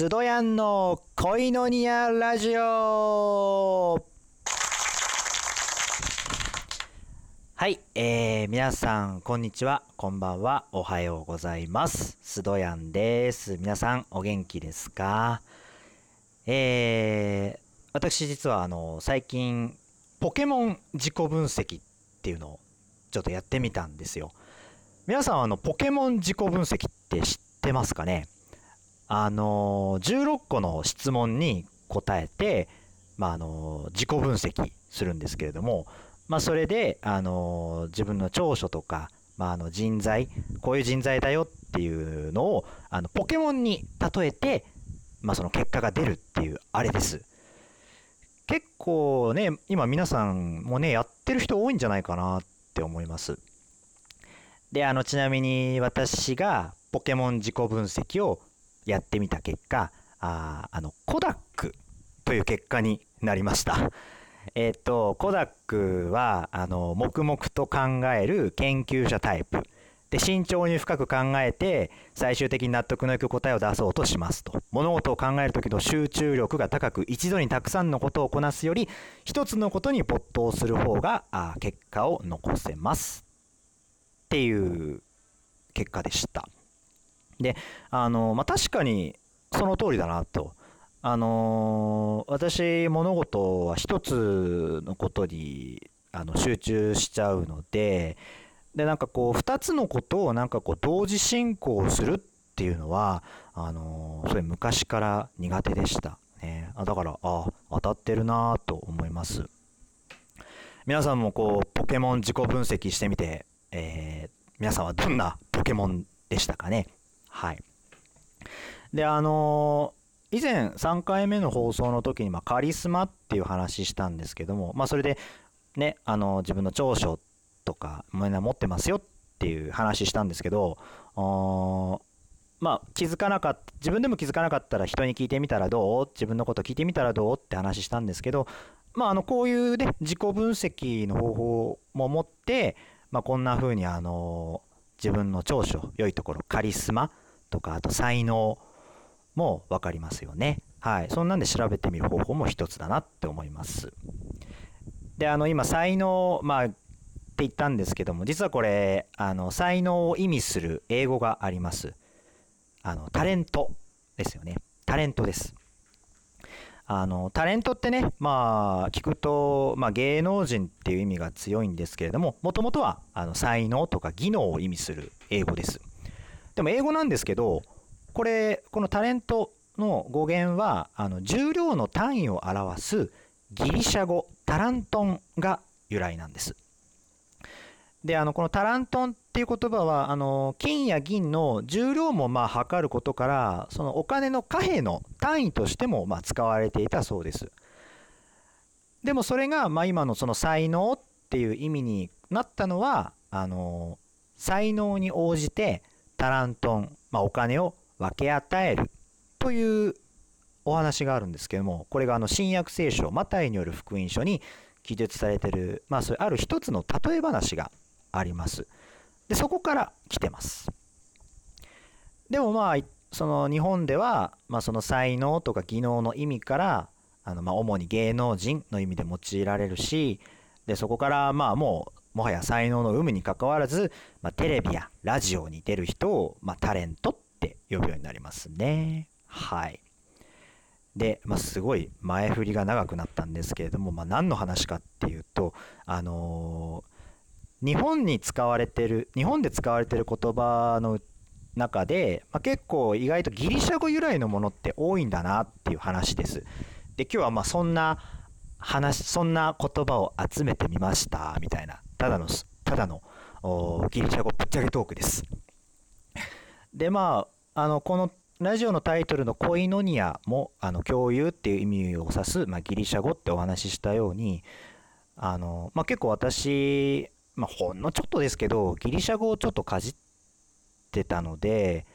スドヤンの恋のニアラジオ。はい、えー、皆さんこんにちは。こんばんは。おはようございます。スドヤンです。皆さんお元気ですか？えー、私実はあの最近ポケモン自己分析っていうのをちょっとやってみたんですよ。皆さんあのポケモン自己分析って知ってますかね？あの16個の質問に答えて、まあ、あの自己分析するんですけれども、まあ、それであの自分の長所とか、まあ、あの人材こういう人材だよっていうのをあのポケモンに例えて、まあ、その結果が出るっていうあれです。結構ね今皆さんもねやってる人多いんじゃないかなって思います。であのちなみに私がポケモン自己分析をやってみた結果、ああの、コダックという結果になりました。えっ、と、コダックは、あの、黙々と考える研究者タイプ。で、慎重に深く考えて、最終的に納得のいく答えを出そうとしますと。物事を考える時の集中力が高く、一度にたくさんのことをこなすより、一つのことに没頭する方が、あ結果を残せます。っていう結果でした。で、あの、まあ、確かにその通りだなと。あの私、物事は一つのことにあの集中しちゃうので、で、なんかこう、二つのことをなんかこう、同時進行するっていうのは、あのそれ昔から苦手でした。ね、あだから、あ当たってるなと思います。皆さんもこう、ポケモン自己分析してみて、えー、皆さんはどんなポケモンでしたかね？はい。で、あのー、以前3回目の放送の時に、まあ、カリスマっていう話したんですけども、まあ、それで、ね、あのー、自分の長所とか、みんな持ってますよっていう話したんですけど、まあ、気づかなかった、自分でも気づかなかったら人に聞いてみたらどう？自分のこと聞いてみたらどう？って話したんですけど、まあ、あの、こういうね、自己分析の方法も持って、まあ、こんな風に、あの自分の長所、良いところ、カリスマとか、あと才能も分かりますよね。はい。そんなんで調べてみる方法も一つだなって思います。で、あの、今、才能、まあ、って言ったんですけども、実はこれ、あの、才能を意味する英語があります。あの、タレントですよね。タレントです。あのタレントってね、まあ、聞くと、まあ、芸能人っていう意味が強いんですけれども、もともとはあの才能とか技能を意味する英語です。でも英語なんですけど、これ、このタレントの語源は、あの重量の単位を表すギリシャ語タラントンが由来なんです。で、あの、このタラントンっていう言葉は、あの、金や銀の重量もまあ測ることから、そのお金の貨幣の単位としてもまあ使われていたそうです。でもそれが、まあ今のその才能っていう意味になったのは、あの、才能に応じてタラントン、まあお金を分け与えるというお話があるんですけども、これがあの新約聖書、マタイによる福音書に記述されてる、まあそれある一つの例え話があります。で、そこから来てます。でもまあ、その日本では、まあ、その才能とか技能の意味から、あのまあ主に芸能人の意味で用いられるし、でそこからまあもうもはや才能の有無にかかわらず、まあ、テレビやラジオに出る人を、まあ、タレントって呼ぶようになりますね。はい。で、まあ、すごい前振りが長くなったんですけれども、まあ、何の話かっていうと、あの日本に使われてる日本で使われてる言葉の中で、まあ、結構意外とギリシャ語由来のものって多いんだなっていう話です。で今日はまあそんな話そんな言葉を集めてみましたみたいなただのただのギリシャ語ぶっちゃけトークです。でまああのこのラジオのタイトルのコイノニアもあの共有っていう意味を指す、まあ、ギリシャ語ってお話ししたようにあの、まあ、結構私まあ、ほんのちょっとですけど、ギリシャ語をちょっとかじってたので、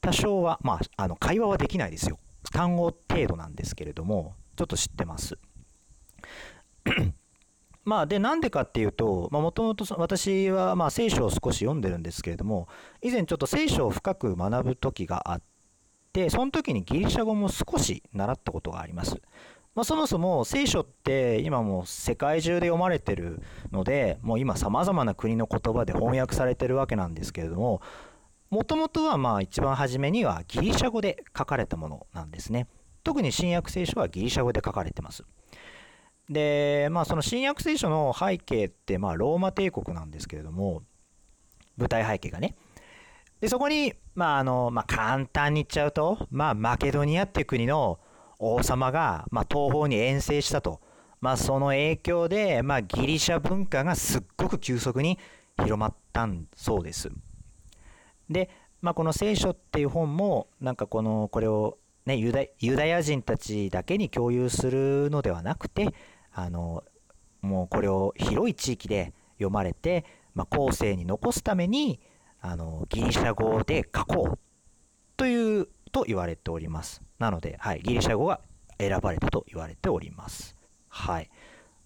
多少は、まあ、あの会話はできないですよ。単語程度なんですけれども、ちょっと知ってます。まあ、で、なんでかっていうと、もともと私はまあ聖書を少し読んでるんですけれども、以前ちょっと聖書を深く学ぶ時があってその時にギリシャ語も少し習ったことがあります。まあ、そもそも聖書って今もう世界中で読まれてるのでもう今さまざまな国の言葉で翻訳されてるわけなんですけれどももともとはまあ一番初めにはギリシャ語で書かれたものなんですね特に新約聖書はギリシャ語で書かれてますでまあその新約聖書の背景ってまあローマ帝国なんですけれども舞台背景がねでそこにまああの、まあ、簡単に言っちゃうと、まあ、マケドニアっていう国の王様が、まあ、東方に遠征したと、まあ、その影響で、まあ、ギリシャ文化がすっごく急速に広まったそうです。で、まあ、この聖書っていう本もなんかこのこれを、ね、ユダヤ人たちだけに共有するのではなくてあのもうこれを広い地域で読まれて、まあ、後世に残すためにあのギリシャ語で書こうというと言われております。なので、はい、ギリシャ語が選ばれたと言われております。はい。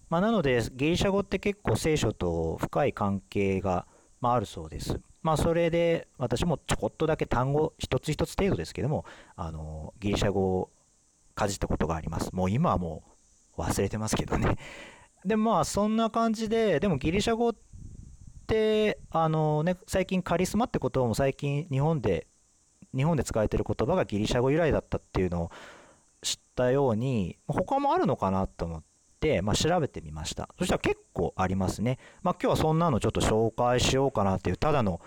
まあ、なので、ギリシャ語って結構聖書と深い関係が、まあ、あるそうです。まあ、それで私もちょこっとだけ単語一つ一つ程度ですけども、あのギリシャ語をかじったことがあります。もう今はもう忘れてますけどね。でまあそんな感じで、でもギリシャ語ってあの、ね、最近カリスマって言葉も最近日本で日本で使われてる言葉がギリシャ語由来だったっていうのを知ったように他もあるのかなと思って、まあ、調べてみました。そしたら結構ありますね、まあ、今日はそんなのちょっと紹介しようかなっていうただの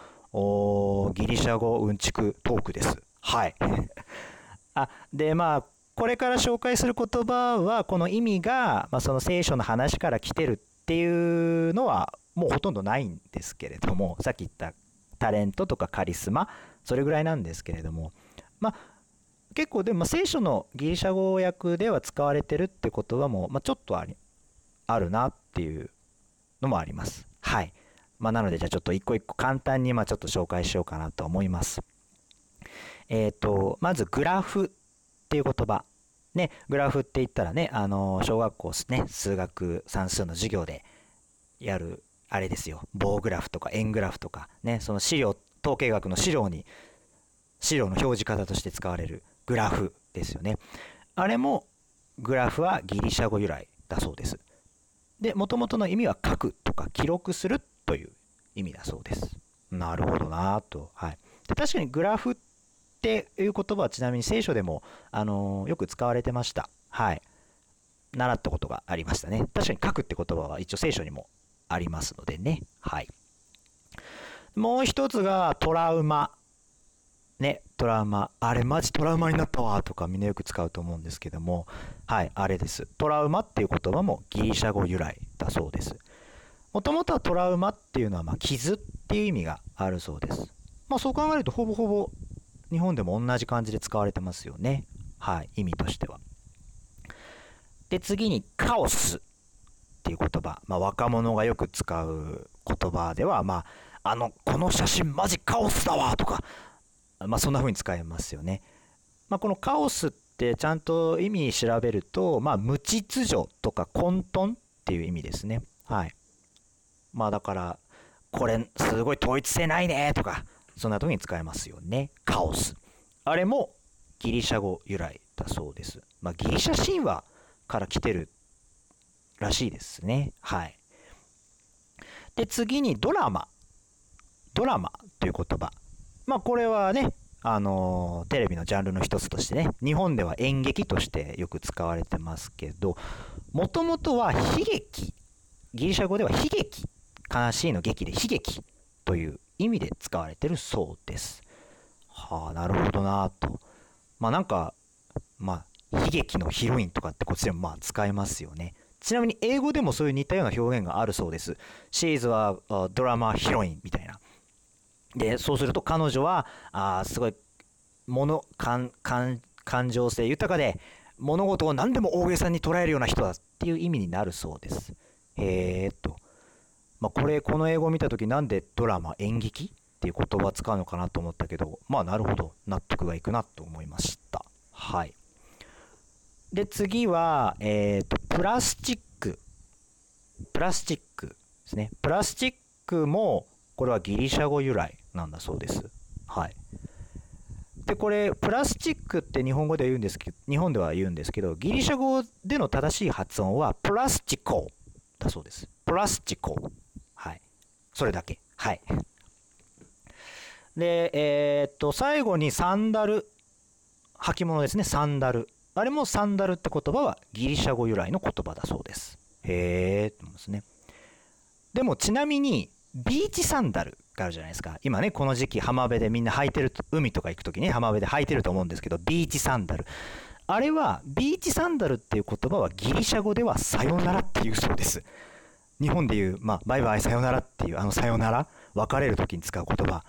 ギリシャ語うんちくトークです。はい。あでまあこれから紹介する言葉はこの意味が、まあ、その聖書の話から来てるっていうのはもうほとんどないんですけれどもさっき言ったタレントとかカリスマそれぐらいなんですけれどもまあ結構でも聖書のギリシャ語訳では使われてるって言葉も、まあ、ちょっとありあるなっていうのもあります。はい。まあ、なのでじゃあちょっと一個一個簡単にまあちょっと紹介しようかなと思います。えっ、ー、とまずグラフっていう言葉。ね、グラフって言ったらね、あの小学校ね、数学算数の授業でやるあれですよ。棒グラフとか円グラフとかねその資料統計学の資料に資料の表示方として使われるグラフですよね。あれもグラフはギリシャ語由来だそうです。でもともとの意味は書くとか記録するという意味だそうです。なるほどなと。はい。で確かにグラフってっていう言葉はちなみに聖書でも、あの、よく使われてましたはい習ったことがありましたね確かに書くって言葉は一応聖書にもありますのでね。はい。もう一つがトラウマ。ね、トラウマ。あれマジトラウマになったわとかみんなよく使うと思うんですけども、はい、あれです。トラウマっていう言葉もギリシャ語由来だそうです。もともとはトラウマっていうのはま傷っていう意味があるそうです。まあそう考えるとほぼほぼ日本でも同じ感じで使われてますよね。はい、意味としては。で、次にカオス。っていう言葉、まあ、若者がよく使う言葉では、まあ、あの、この写真マジカオスだわとか、まあ、そんな風に使えますよね。まあ、このカオスってちゃんと意味調べると、まあ、無秩序とか混沌っていう意味ですね。はい。まあだから、これすごい統一性ないねとか、そんな時に使えますよね。カオス。あれもギリシャ語由来だそうです。まあ、ギリシャ神話から来てるらしいですね。はい。で、次にドラマ。ドラマという言葉。まあ、これはね、あのテレビのジャンルの一つとしてね、日本では演劇としてよく使われてますけど、もともとは悲劇。ギリシャ語では悲劇。悲しいの劇で悲劇という意味で使われてるそうです。はあ、なるほどなと。まあなんか、まあ、悲劇のヒロインとかってこっちでもまあ使えますよね。ちなみに英語でもそういう似たような表現があるそうです。シーズはドラマヒロインみたいな。で、そうすると彼女は、あすごい、物感、感、感情性豊かで、物事を何でも大げさに捉えるような人だっていう意味になるそうです。えーと。まあ、これ、この英語を見たとき、なんでドラマ、演劇っていう言葉を使うのかなと思ったけど、まあ、なるほど、納得がいくなと思いました。はい。で、次は、えっ、ー、と、プラスチック。プラスチックですね。プラスチックも、これはギリシャ語由来なんだそうです。はい。でこれプラスチックって日本語では言うんですけど日本では言うんですけどギリシャ語での正しい発音はプラスチコだそうですプラスチコそれだけ。はい。でえー、っと最後にサンダル。履物ですね。サンダル。あれもサンダルって言葉はギリシャ語由来の言葉だそうです。へえと思うんですね。でもちなみにビーチサンダルがあるじゃないですか。今ねこの時期浜辺でみんな履いてる海とか行く時に浜辺で履いてると思うんですけどビーチサンダル。あれはビーチサンダルっていう言葉はギリシャ語ではさよならっていうそうです。日本でいう、まあ、バイバイさよならっていうあのさよなら別れる時に使う言葉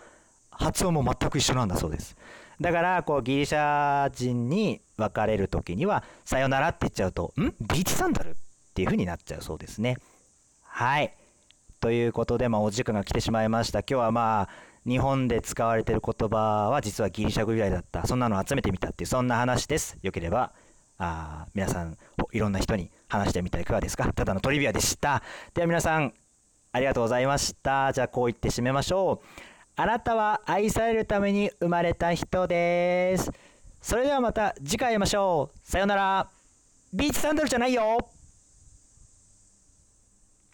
発音も全く一緒なんだそうですだからこうギリシャ人に別れる時にはさよならって言っちゃうとん？ビーチサンダルっていう風になっちゃうそうですねはいということで、まあ、お時間が来てしまいました。今日はまあ、日本で使われてる言葉は実はギリシャ語由来だった。そんなのを集めてみたっていう、そんな話です。よければ、あ皆さん、いろんな人に話してみてはいかがですか？ただのトリビアでした。では皆さん、ありがとうございました。じゃあこう言って締めましょう。あなたは愛されるために生まれた人です。それではまた次回会いましょう。さようなら。ビーチサンダルじゃないよ